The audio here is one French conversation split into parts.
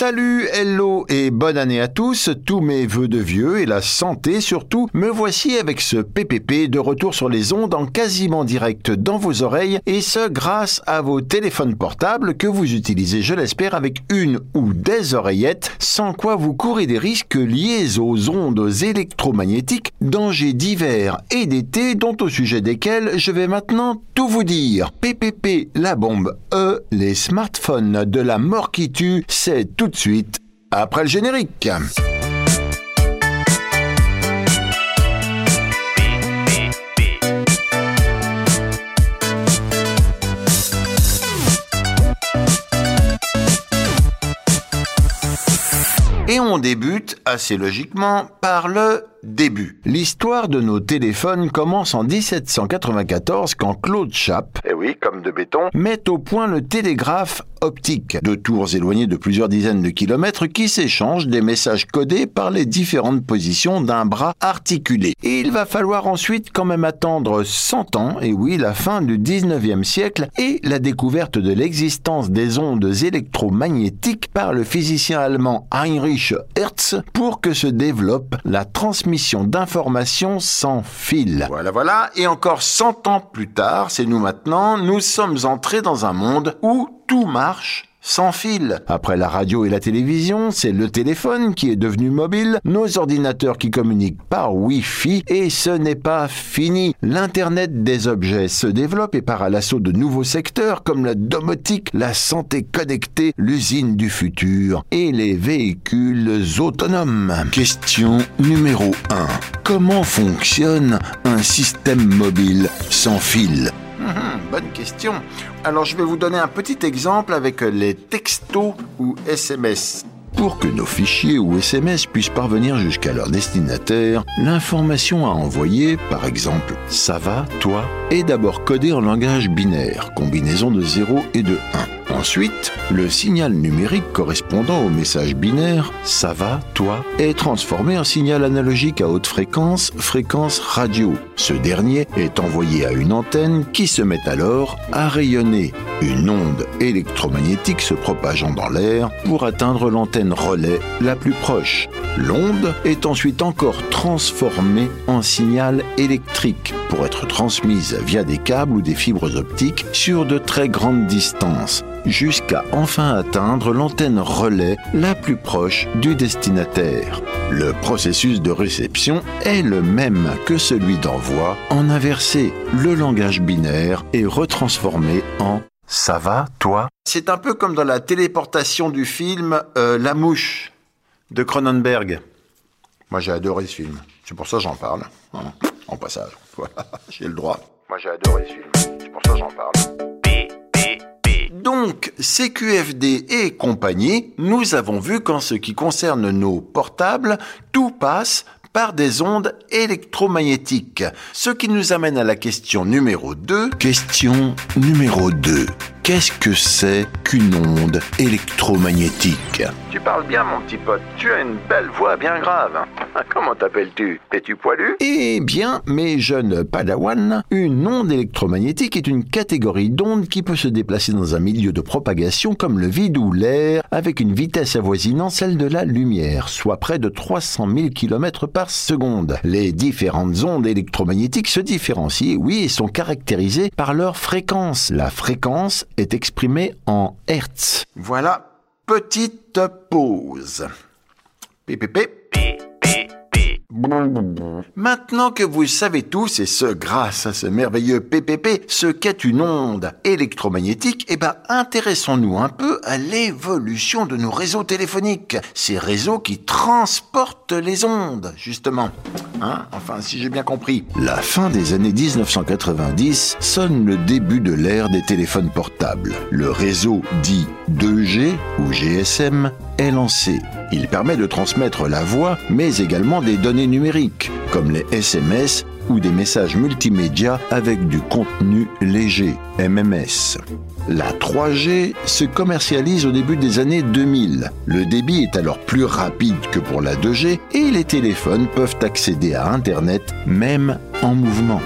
Salut, hello et bonne année à tous, tous mes vœux de vieux et la santé surtout. Me voici avec ce PPP de retour sur les ondes en quasiment direct dans vos oreilles et ce grâce à vos téléphones portables que vous utilisez, je l'espère, avec une ou des oreillettes, sans quoi vous courez des risques liés aux ondes électromagnétiques, dangers divers et d'été dont au sujet desquels je vais maintenant tout vous dire. PPP, la bombe E, les smartphones de la mort qui tue, c'est tout de suite après le générique. Et on débute assez logiquement par le début. L'histoire de nos téléphones commence en 1794 quand Claude Chappe, Eh oui, comme de béton. met au point le télégraphe optique, deux tours éloignées de plusieurs dizaines de kilomètres qui s'échangent des messages codés par les différentes positions d'un bras articulé. Et il va falloir ensuite quand même attendre 100 ans, et oui, la fin du 19e siècle, et la découverte de l'existence des ondes électromagnétiques par le physicien allemand Heinrich Hertz pour que se développe la transmission d'informations sans fil. Voilà, voilà. Et encore 100 ans plus tard, c'est nous maintenant, nous sommes entrés dans un monde où tout marche sans fil. Après la radio et la télévision, c'est le téléphone qui est devenu mobile, nos ordinateurs qui communiquent par Wi-Fi, et ce n'est pas fini. L'Internet des objets se développe et part à l'assaut de nouveaux secteurs comme la domotique, la santé connectée, l'usine du futur et les véhicules autonomes. Question numéro 1. Comment fonctionne un système mobile sans fil? Hum, bonne question. Alors je vais vous donner un petit exemple avec les textos ou SMS. Pour que nos fichiers ou SMS puissent parvenir jusqu'à leur destinataire, l'information à envoyer, par exemple ça va, toi, est d'abord codée en langage binaire, combinaison de 0 et de 1. Ensuite, le signal numérique correspondant au message binaire ça va, toi, est transformé en signal analogique à haute fréquence, fréquence radio. Ce dernier est envoyé à une antenne qui se met alors à rayonner, une onde électromagnétique se propageant dans l'air pour atteindre l'antenne relais la plus proche. L'onde est ensuite encore transformée en signal électrique pour être transmise via des câbles ou des fibres optiques sur de très grandes distances jusqu'à enfin atteindre l'antenne relais la plus proche du destinataire. Le processus de réception est le même que celui d'envoi. En inversé, le langage binaire est retransformé en ça va, toi? C'est un peu comme dans la téléportation du film euh, La mouche de Cronenberg. Moi j'ai adoré ce film. C'est pour ça que j'en parle. hein, En passage. J'ai le droit. Moi j'ai adoré ce film. C'est pour ça que j'en parle. Donc, CQFD et compagnie, nous avons vu qu'en ce qui concerne nos portables, tout passe par des ondes électromagnétiques. Ce qui nous amène à la question numéro 2. Question numéro 2. Qu'est-ce que c'est qu'une onde électromagnétique Tu parles bien, mon petit pote. Tu as une belle voix bien grave. Comment t'appelles-tu? Es-tu poilu? Eh bien, mes jeunes padawans, une onde électromagnétique est une catégorie d'ondes qui peut se déplacer dans un milieu de propagation comme le vide ou l'air avec une vitesse avoisinant celle de la lumière, soit près de 300 000 km par seconde. Les différentes ondes électromagnétiques se différencient, oui, et sont caractérisées par leur fréquence. La fréquence est exprimée en Hertz. Voilà, petite pause. PPP. Maintenant que vous savez tous, et ce grâce à ce merveilleux PPP, ce qu'est une onde électromagnétique, eh ben, intéressons-nous un peu à l'évolution de nos réseaux téléphoniques. Ces réseaux qui transportent les ondes, justement. Hein enfin, si j'ai bien compris. La fin des années 1990 sonne le début de l'ère des téléphones portables. Le réseau dit 2G ou GSM est lancé. Il permet de transmettre la voix, mais également des données numériques, comme les SMS ou des messages multimédia avec du contenu léger, MMS. La 3G se commercialise au début des années 2000. Le débit est alors plus rapide que pour la 2G et les téléphones peuvent accéder à Internet même en mouvement.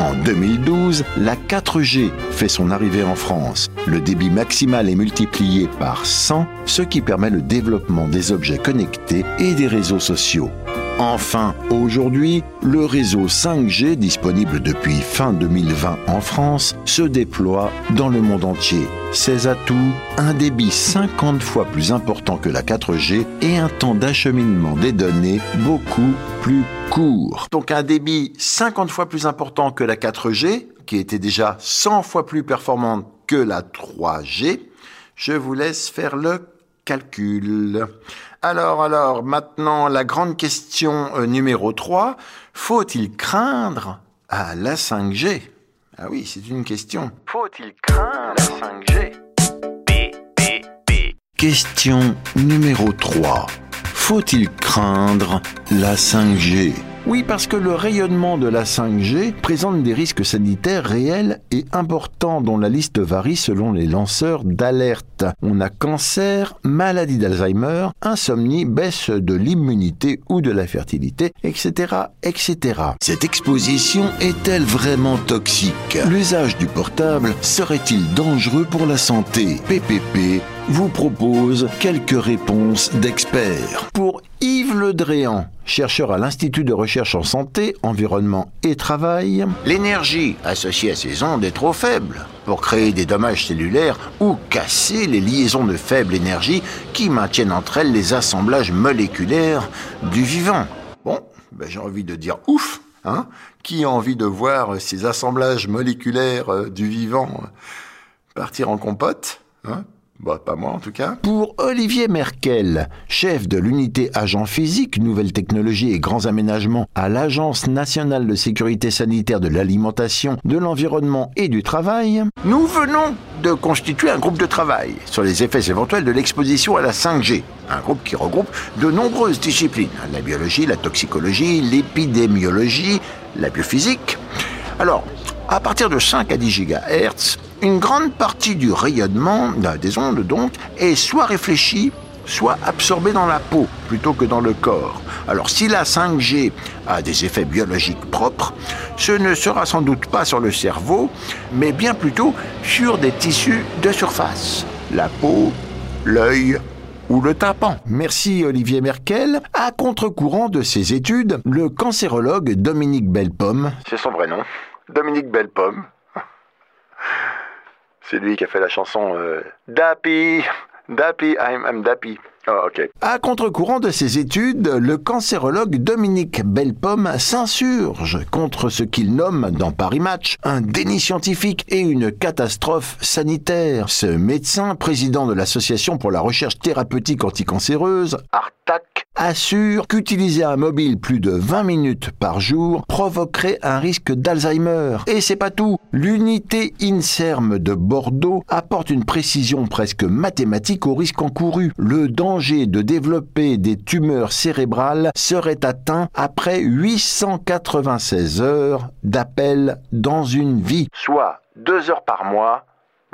En 2012, la 4G fait son arrivée en France. Le débit maximal est multiplié par 100, ce qui permet le développement des objets connectés et des réseaux sociaux. Enfin, aujourd'hui, le réseau 5G disponible depuis fin 2020 en France se déploie dans le monde entier. Ses atouts, un débit 50 fois plus important que la 4G et un temps d'acheminement des données beaucoup plus court. Donc un débit 50 fois plus important que la 4G, qui était déjà 100 fois plus performante que la 3G. Je vous laisse faire le calcul. Alors, alors, maintenant, la grande question euh, numéro 3. Faut-il craindre à la 5G Ah oui, c'est une question. Faut-il craindre la 5G Question numéro 3. Faut-il craindre la 5G oui, parce que le rayonnement de la 5G présente des risques sanitaires réels et importants dont la liste varie selon les lanceurs d'alerte. On a cancer, maladie d'Alzheimer, insomnie, baisse de l'immunité ou de la fertilité, etc., etc. Cette exposition est-elle vraiment toxique? L'usage du portable serait-il dangereux pour la santé? PPP vous propose quelques réponses d'experts. Pour Yves Le Dréan, chercheur à l'Institut de recherche en santé, environnement et travail, l'énergie associée à ces ondes est trop faible pour créer des dommages cellulaires ou casser les liaisons de faible énergie qui maintiennent entre elles les assemblages moléculaires du vivant. Bon, ben j'ai envie de dire ouf, hein. Qui a envie de voir ces assemblages moléculaires euh, du vivant euh, partir en compote hein? Bah, pas moi en tout cas. Pour Olivier Merkel, chef de l'unité agent physique, nouvelles technologies et grands aménagements à l'Agence nationale de sécurité sanitaire de l'alimentation, de l'environnement et du travail, nous venons de constituer un groupe de travail sur les effets éventuels de l'exposition à la 5G. Un groupe qui regroupe de nombreuses disciplines, la biologie, la toxicologie, l'épidémiologie, la biophysique. Alors, à partir de 5 à 10 GHz, une grande partie du rayonnement des ondes donc est soit réfléchie, soit absorbée dans la peau plutôt que dans le corps. Alors si la 5G a des effets biologiques propres, ce ne sera sans doute pas sur le cerveau, mais bien plutôt sur des tissus de surface, la peau, l'œil ou le tympan. Merci Olivier Merkel. À contre-courant de ces études, le cancérologue Dominique Bellepomme, c'est son vrai nom, Dominique Bellepomme, c'est lui qui a fait la chanson euh, Dappy, Dappy, I'm, I'm Dappy. Oh, ok. À contre-courant de ses études, le cancérologue Dominique Bellepomme s'insurge contre ce qu'il nomme dans Paris Match un déni scientifique et une catastrophe sanitaire. Ce médecin, président de l'Association pour la recherche thérapeutique anticancéreuse, ARTAC, assure qu'utiliser un mobile plus de 20 minutes par jour provoquerait un risque d'Alzheimer. Et c'est pas tout. L'unité INSERM de Bordeaux apporte une précision presque mathématique au risque encouru. Le danger de développer des tumeurs cérébrales serait atteint après 896 heures d'appel dans une vie. Soit deux heures par mois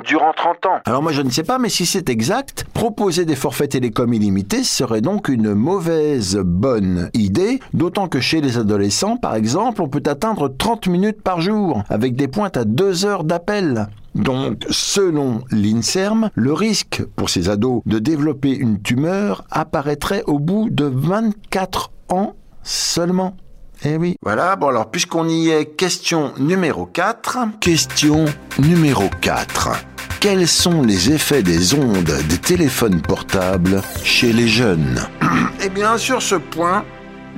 durant 30 ans. Alors moi je ne sais pas, mais si c'est exact, proposer des forfaits télécoms illimités serait donc une mauvaise bonne idée, d'autant que chez les adolescents, par exemple, on peut atteindre 30 minutes par jour, avec des pointes à 2 heures d'appel. Donc, selon l'INSERM, le risque pour ces ados de développer une tumeur apparaîtrait au bout de 24 ans seulement. Eh oui. Voilà, bon alors puisqu'on y est, question numéro 4. Question numéro 4. Quels sont les effets des ondes des téléphones portables chez les jeunes Eh bien, sur ce point,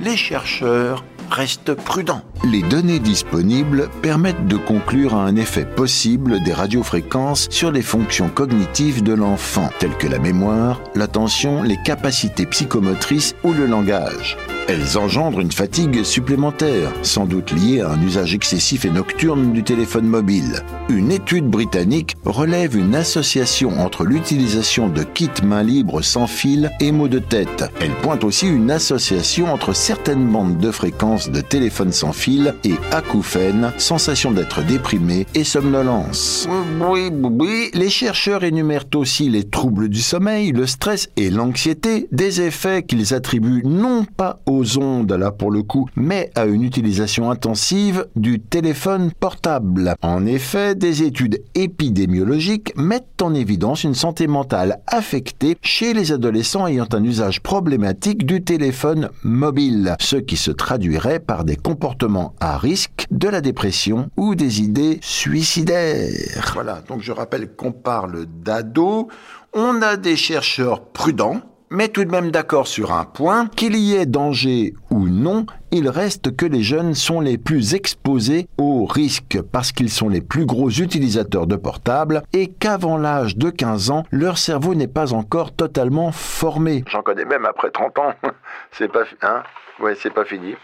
les chercheurs restent prudents. Les données disponibles permettent de conclure à un effet possible des radiofréquences sur les fonctions cognitives de l'enfant, telles que la mémoire, l'attention, les capacités psychomotrices ou le langage. Elles engendrent une fatigue supplémentaire, sans doute liée à un usage excessif et nocturne du téléphone mobile. Une étude britannique relève une association entre l'utilisation de kits main libre sans fil et maux de tête. Elle pointe aussi une association entre certaines bandes de fréquences de téléphone sans fil et acouphènes, sensation d'être déprimé et somnolence. Oui, oui, les chercheurs énumèrent aussi les troubles du sommeil, le stress et l'anxiété, des effets qu'ils attribuent non pas au aux ondes, là pour le coup, mais à une utilisation intensive du téléphone portable. En effet, des études épidémiologiques mettent en évidence une santé mentale affectée chez les adolescents ayant un usage problématique du téléphone mobile, ce qui se traduirait par des comportements à risque de la dépression ou des idées suicidaires. Voilà, donc je rappelle qu'on parle d'ados. On a des chercheurs prudents mais tout de même d'accord sur un point, qu'il y ait danger ou non, il reste que les jeunes sont les plus exposés aux risques parce qu'ils sont les plus gros utilisateurs de portables et qu'avant l'âge de 15 ans, leur cerveau n'est pas encore totalement formé. J'en connais même après 30 ans. c'est pas, hein? Ouais, c'est pas fini.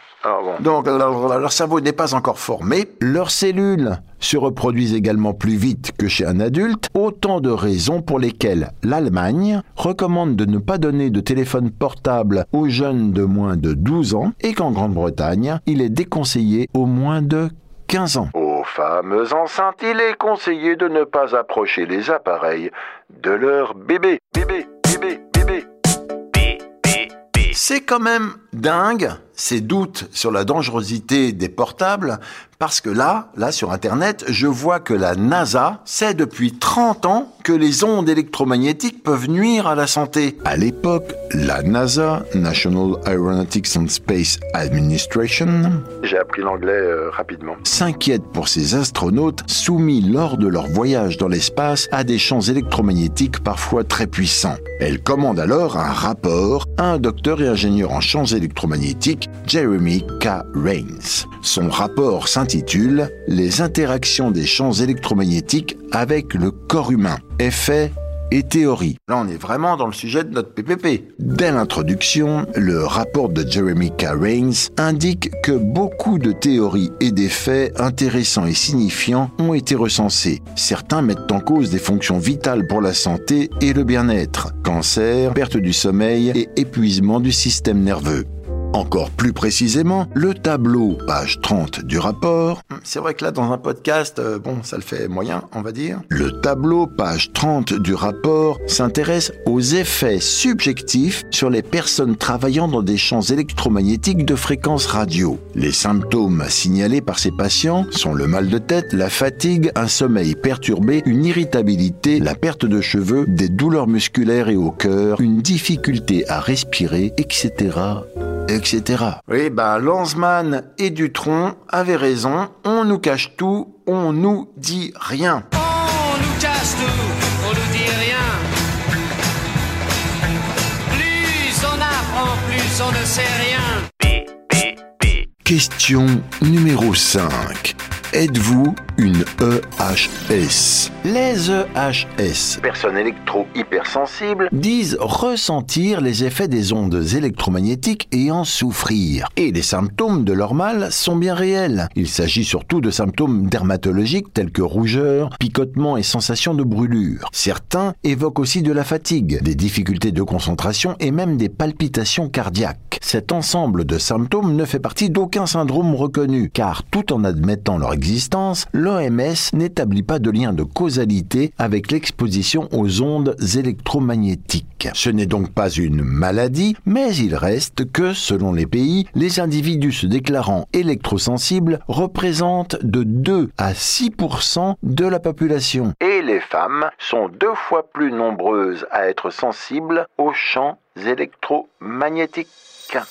Donc leur, cerveau n'est pas encore formé, leurs cellules se reproduisent également plus vite que chez un adulte, autant de raisons pour lesquelles l'Allemagne recommande de ne pas donner de téléphone portable aux jeunes de moins de 12 ans et qu'en Grande-Bretagne, il est déconseillé aux moins de 15 ans. Aux femmes enceintes, il est conseillé de ne pas approcher les appareils de leur bébé. Bébé, bébé, bébé. C'est quand même dingue ces doutes sur la dangerosité des portables parce que là, là sur Internet, je vois que la NASA sait depuis 30 ans que les ondes électromagnétiques peuvent nuire à la santé. À l'époque, la NASA, National Aeronautics and Space Administration, j'ai appris l'anglais euh, rapidement, s'inquiète pour ces astronautes soumis lors de leur voyage dans l'espace à des champs électromagnétiques parfois très puissants. Elle commande alors un rapport à un docteur et ingénieur en champs électromagnétiques Jeremy K. Rains. Son rapport s'intitule Les interactions des champs électromagnétiques avec le corps humain. Effet et théorie. Là, on est vraiment dans le sujet de notre PPP. Dès l'introduction, le rapport de Jeremy K. Rains indique que beaucoup de théories et d'effets intéressants et signifiants ont été recensés. Certains mettent en cause des fonctions vitales pour la santé et le bien-être. Cancer, perte du sommeil et épuisement du système nerveux. Encore plus précisément, le tableau, page 30 du rapport. C'est vrai que là, dans un podcast, euh, bon, ça le fait moyen, on va dire. Le tableau, page 30 du rapport, s'intéresse aux effets subjectifs sur les personnes travaillant dans des champs électromagnétiques de fréquence radio. Les symptômes signalés par ces patients sont le mal de tête, la fatigue, un sommeil perturbé, une irritabilité, la perte de cheveux, des douleurs musculaires et au cœur, une difficulté à respirer, etc etc. Oui, ben Lanzmann et Dutron avaient raison, on nous cache tout, on nous dit rien. On nous cache tout, on nous dit rien. Plus on apprend, plus on ne sait rien. Question numéro 5. Êtes-vous une EHS Les EHS, personnes électro-hypersensibles, disent ressentir les effets des ondes électromagnétiques et en souffrir. Et les symptômes de leur mal sont bien réels. Il s'agit surtout de symptômes dermatologiques tels que rougeur, picotement et sensation de brûlure. Certains évoquent aussi de la fatigue, des difficultés de concentration et même des palpitations cardiaques. Cet ensemble de symptômes ne fait partie d'aucun syndrome reconnu, car tout en admettant leur existence, l'OMS n'établit pas de lien de causalité avec l'exposition aux ondes électromagnétiques. Ce n'est donc pas une maladie, mais il reste que, selon les pays, les individus se déclarant électrosensibles représentent de 2 à 6% de la population. Et les femmes sont deux fois plus nombreuses à être sensibles aux champs électromagnétiques.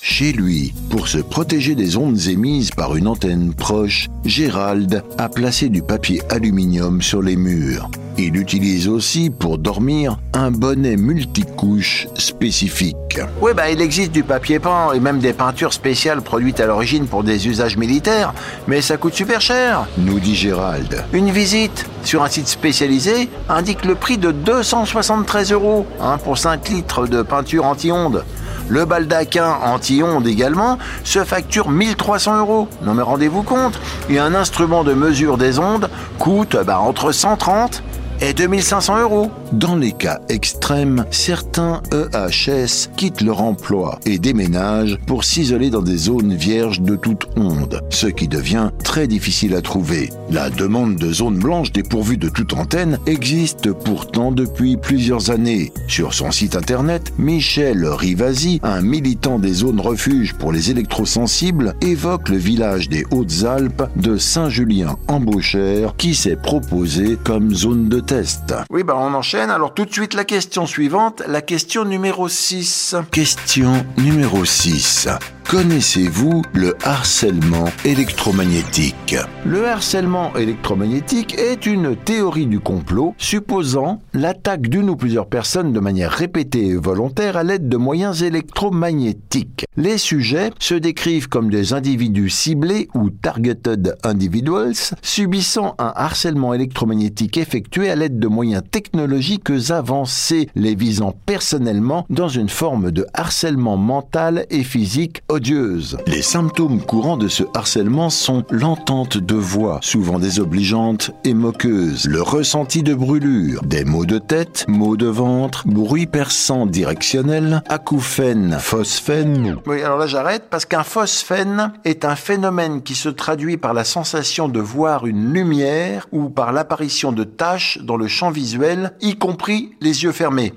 Chez lui, pour se protéger des ondes émises par une antenne proche, Gérald a placé du papier aluminium sur les murs. Il utilise aussi pour dormir un bonnet multicouche spécifique. Oui, bah il existe du papier peint et même des peintures spéciales produites à l'origine pour des usages militaires, mais ça coûte super cher, nous dit Gérald. Une visite sur un site spécialisé indique le prix de 273 euros hein, pour 5 litres de peinture anti-ondes. Le baldaquin anti-ondes également se facture 1300 euros. Non mais rendez-vous compte, et un instrument de mesure des ondes coûte bah, entre 130 et 2500 euros. Dans les cas extrêmes, certains EHS quittent leur emploi et déménagent pour s'isoler dans des zones vierges de toute onde, ce qui devient très difficile à trouver. La demande de zones blanches dépourvues de toute antenne existe pourtant depuis plusieurs années. Sur son site internet, Michel Rivasi, un militant des zones refuges pour les électrosensibles, évoque le village des Hautes-Alpes de Saint-Julien-en-Beauchère qui s'est proposé comme zone de test. Oui, bah on enchaîne. Alors tout de suite la question suivante, la question numéro 6. Question numéro 6. Connaissez-vous le harcèlement électromagnétique? Le harcèlement électromagnétique est une théorie du complot supposant l'attaque d'une ou plusieurs personnes de manière répétée et volontaire à l'aide de moyens électromagnétiques. Les sujets se décrivent comme des individus ciblés ou targeted individuals subissant un harcèlement électromagnétique effectué à l'aide de moyens technologiques avancés les visant personnellement dans une forme de harcèlement mental et physique les symptômes courants de ce harcèlement sont l'entente de voix, souvent désobligeante et moqueuse, le ressenti de brûlure, des maux de tête, maux de ventre, bruit perçant directionnel, acouphène, phosphène. Oui, alors là j'arrête parce qu'un phosphène est un phénomène qui se traduit par la sensation de voir une lumière ou par l'apparition de taches dans le champ visuel, y compris les yeux fermés.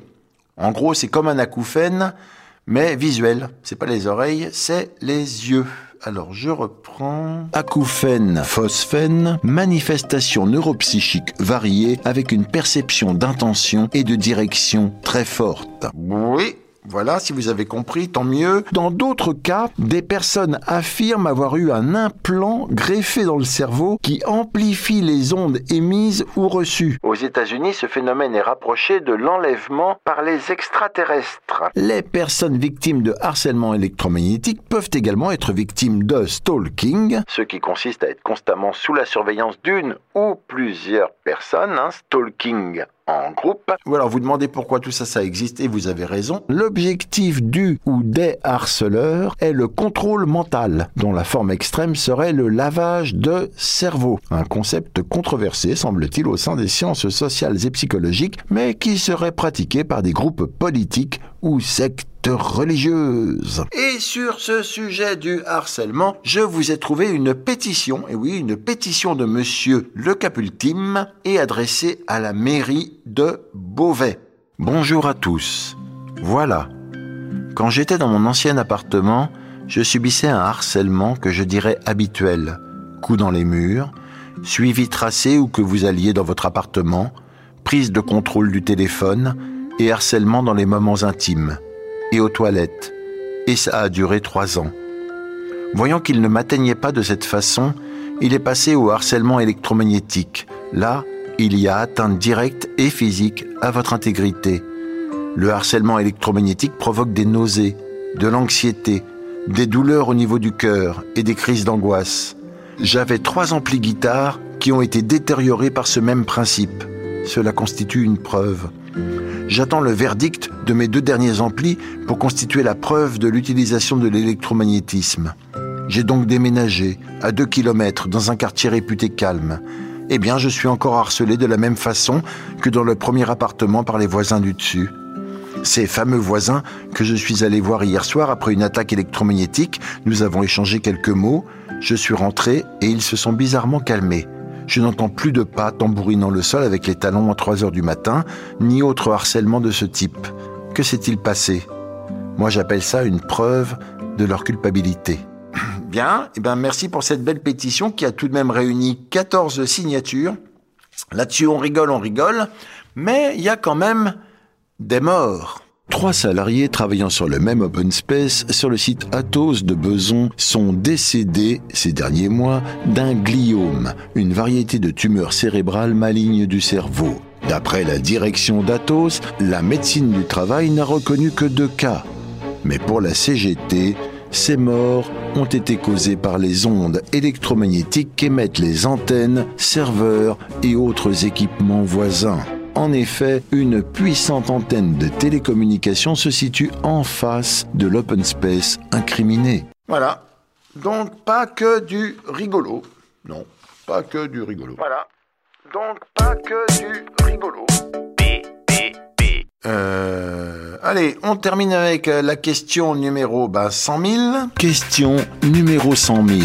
En gros, c'est comme un acouphène, mais visuel. C'est pas les oreilles, c'est les yeux. Alors je reprends. Acouphène, phosphène, manifestation neuropsychique variée avec une perception d'intention et de direction très forte. Oui, voilà, si vous avez compris, tant mieux. Dans d'autres cas, des personnes affirment avoir eu un implant greffé dans le cerveau qui amplifie les ondes émises ou reçues. Aux États-Unis, ce phénomène est rapproché de l'enlèvement par les extraterrestres. Les personnes victimes de harcèlement électromagnétique peuvent également être victimes de stalking, ce qui consiste à être constamment sous la surveillance d'une ou plusieurs personnes, hein, stalking en groupe. Ou alors vous demandez pourquoi tout ça, ça existe et vous avez raison. L'objectif du ou des harceleurs est le contrôle mental, dont la forme extrême serait le lavage de cerveau. Un concept controversé, semble-t-il, au sein des sciences sociales et psychologiques, mais qui serait pratiqué par des groupes politiques ou sectes religieuses. Et sur ce sujet du harcèlement, je vous ai trouvé une pétition, et oui, une pétition de monsieur Le Capultime, et adressée à la mairie de Beauvais. Bonjour à tous. Voilà. Quand j'étais dans mon ancien appartement, je subissais un harcèlement que je dirais habituel. Coup dans les murs, suivi tracé où que vous alliez dans votre appartement, prise de contrôle du téléphone et harcèlement dans les moments intimes et aux toilettes. Et ça a duré trois ans. Voyant qu'il ne m'atteignait pas de cette façon, il est passé au harcèlement électromagnétique. Là, il y a atteinte directe et physique à votre intégrité. Le harcèlement électromagnétique provoque des nausées, de l'anxiété, des douleurs au niveau du cœur et des crises d'angoisse. J'avais trois amplis guitares qui ont été détériorés par ce même principe. Cela constitue une preuve. J'attends le verdict de mes deux derniers amplis pour constituer la preuve de l'utilisation de l'électromagnétisme. J'ai donc déménagé à deux kilomètres dans un quartier réputé calme. Eh bien, je suis encore harcelé de la même façon que dans le premier appartement par les voisins du dessus. Ces fameux voisins que je suis allé voir hier soir après une attaque électromagnétique, nous avons échangé quelques mots, je suis rentré et ils se sont bizarrement calmés. Je n'entends plus de pas tambourinant le sol avec les talons à 3 heures du matin, ni autre harcèlement de ce type. Que s'est-il passé? Moi j'appelle ça une preuve de leur culpabilité. Bien, et eh ben merci pour cette belle pétition qui a tout de même réuni 14 signatures. Là-dessus on rigole, on rigole, mais il y a quand même des morts. Trois salariés travaillant sur le même open space sur le site Athos de Beson sont décédés ces derniers mois d'un gliome, une variété de tumeur cérébrale maligne du cerveau. D'après la direction d'Athos, la médecine du travail n'a reconnu que deux cas. Mais pour la CGT, ces morts ont été causées par les ondes électromagnétiques qu'émettent les antennes, serveurs et autres équipements voisins. En effet, une puissante antenne de télécommunication se situe en face de l'open space incriminé. Voilà. Donc pas que du rigolo. Non, pas que du rigolo. Voilà. Donc pas que du rigolo. Euh, allez, on termine avec la question numéro bah, 100 000. Question numéro 100 000.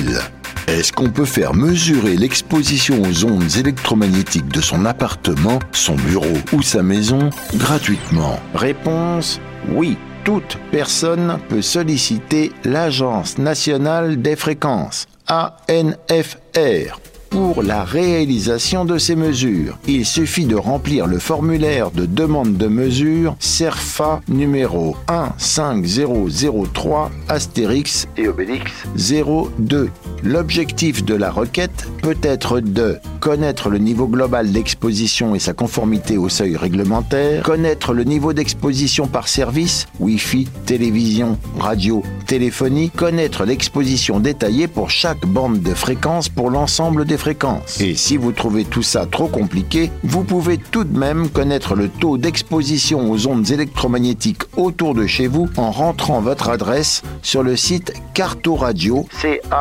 Est-ce qu'on peut faire mesurer l'exposition aux ondes électromagnétiques de son appartement, son bureau ou sa maison gratuitement? Réponse oui. Toute personne peut solliciter l'Agence nationale des fréquences, ANFR, pour la réalisation de ces mesures. Il suffit de remplir le formulaire de demande de mesure CERFA numéro 15003 Astérix Et Obélix 02. L'objectif de la requête peut être de connaître le niveau global d'exposition et sa conformité au seuil réglementaire, connaître le niveau d'exposition par service, Wi-Fi, télévision, radio, téléphonie, connaître l'exposition détaillée pour chaque bande de fréquence pour l'ensemble des fréquences. Et si vous trouvez tout ça trop compliqué, vous pouvez tout de même connaître le taux d'exposition aux ondes électromagnétiques autour de chez vous en rentrant votre adresse sur le site Carto Radio, C-A-R-T-O-R-A-D-I-O,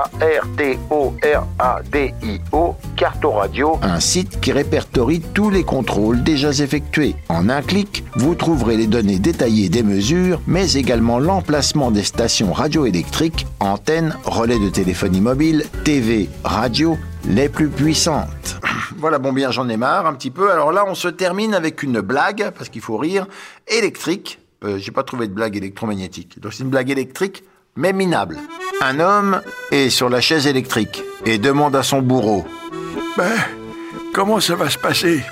Carto Un site qui répertorie tous les contrôles déjà effectués. En un clic, vous trouverez les données détaillées des mesures, mais également l'emplacement des stations radioélectriques, antennes, relais de téléphonie mobile, TV, radio, les plus puissantes. Voilà, bon bien, j'en ai marre un petit peu. Alors là, on se termine avec une blague, parce qu'il faut rire, électrique. Euh, J'ai pas trouvé de blague électromagnétique. Donc c'est une blague électrique, mais minable. Un homme est sur la chaise électrique et demande à son bourreau. Ben, comment ça va se passer?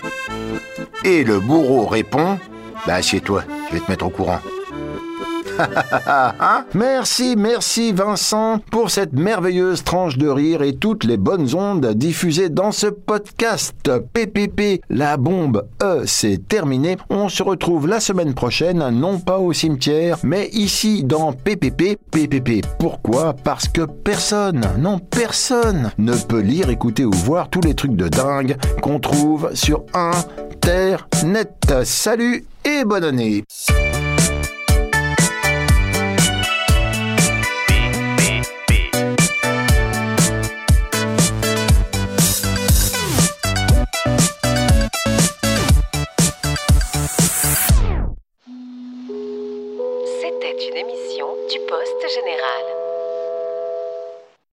Et le bourreau répond Bah, assieds-toi, je vais te mettre au courant. Hein merci, merci Vincent pour cette merveilleuse tranche de rire et toutes les bonnes ondes diffusées dans ce podcast. PPP, la bombe, E, c'est terminé. On se retrouve la semaine prochaine, non pas au cimetière, mais ici dans PPP. PPP, pourquoi? Parce que personne, non personne, ne peut lire, écouter ou voir tous les trucs de dingue qu'on trouve sur Internet. Salut et bonne année du Poste Général.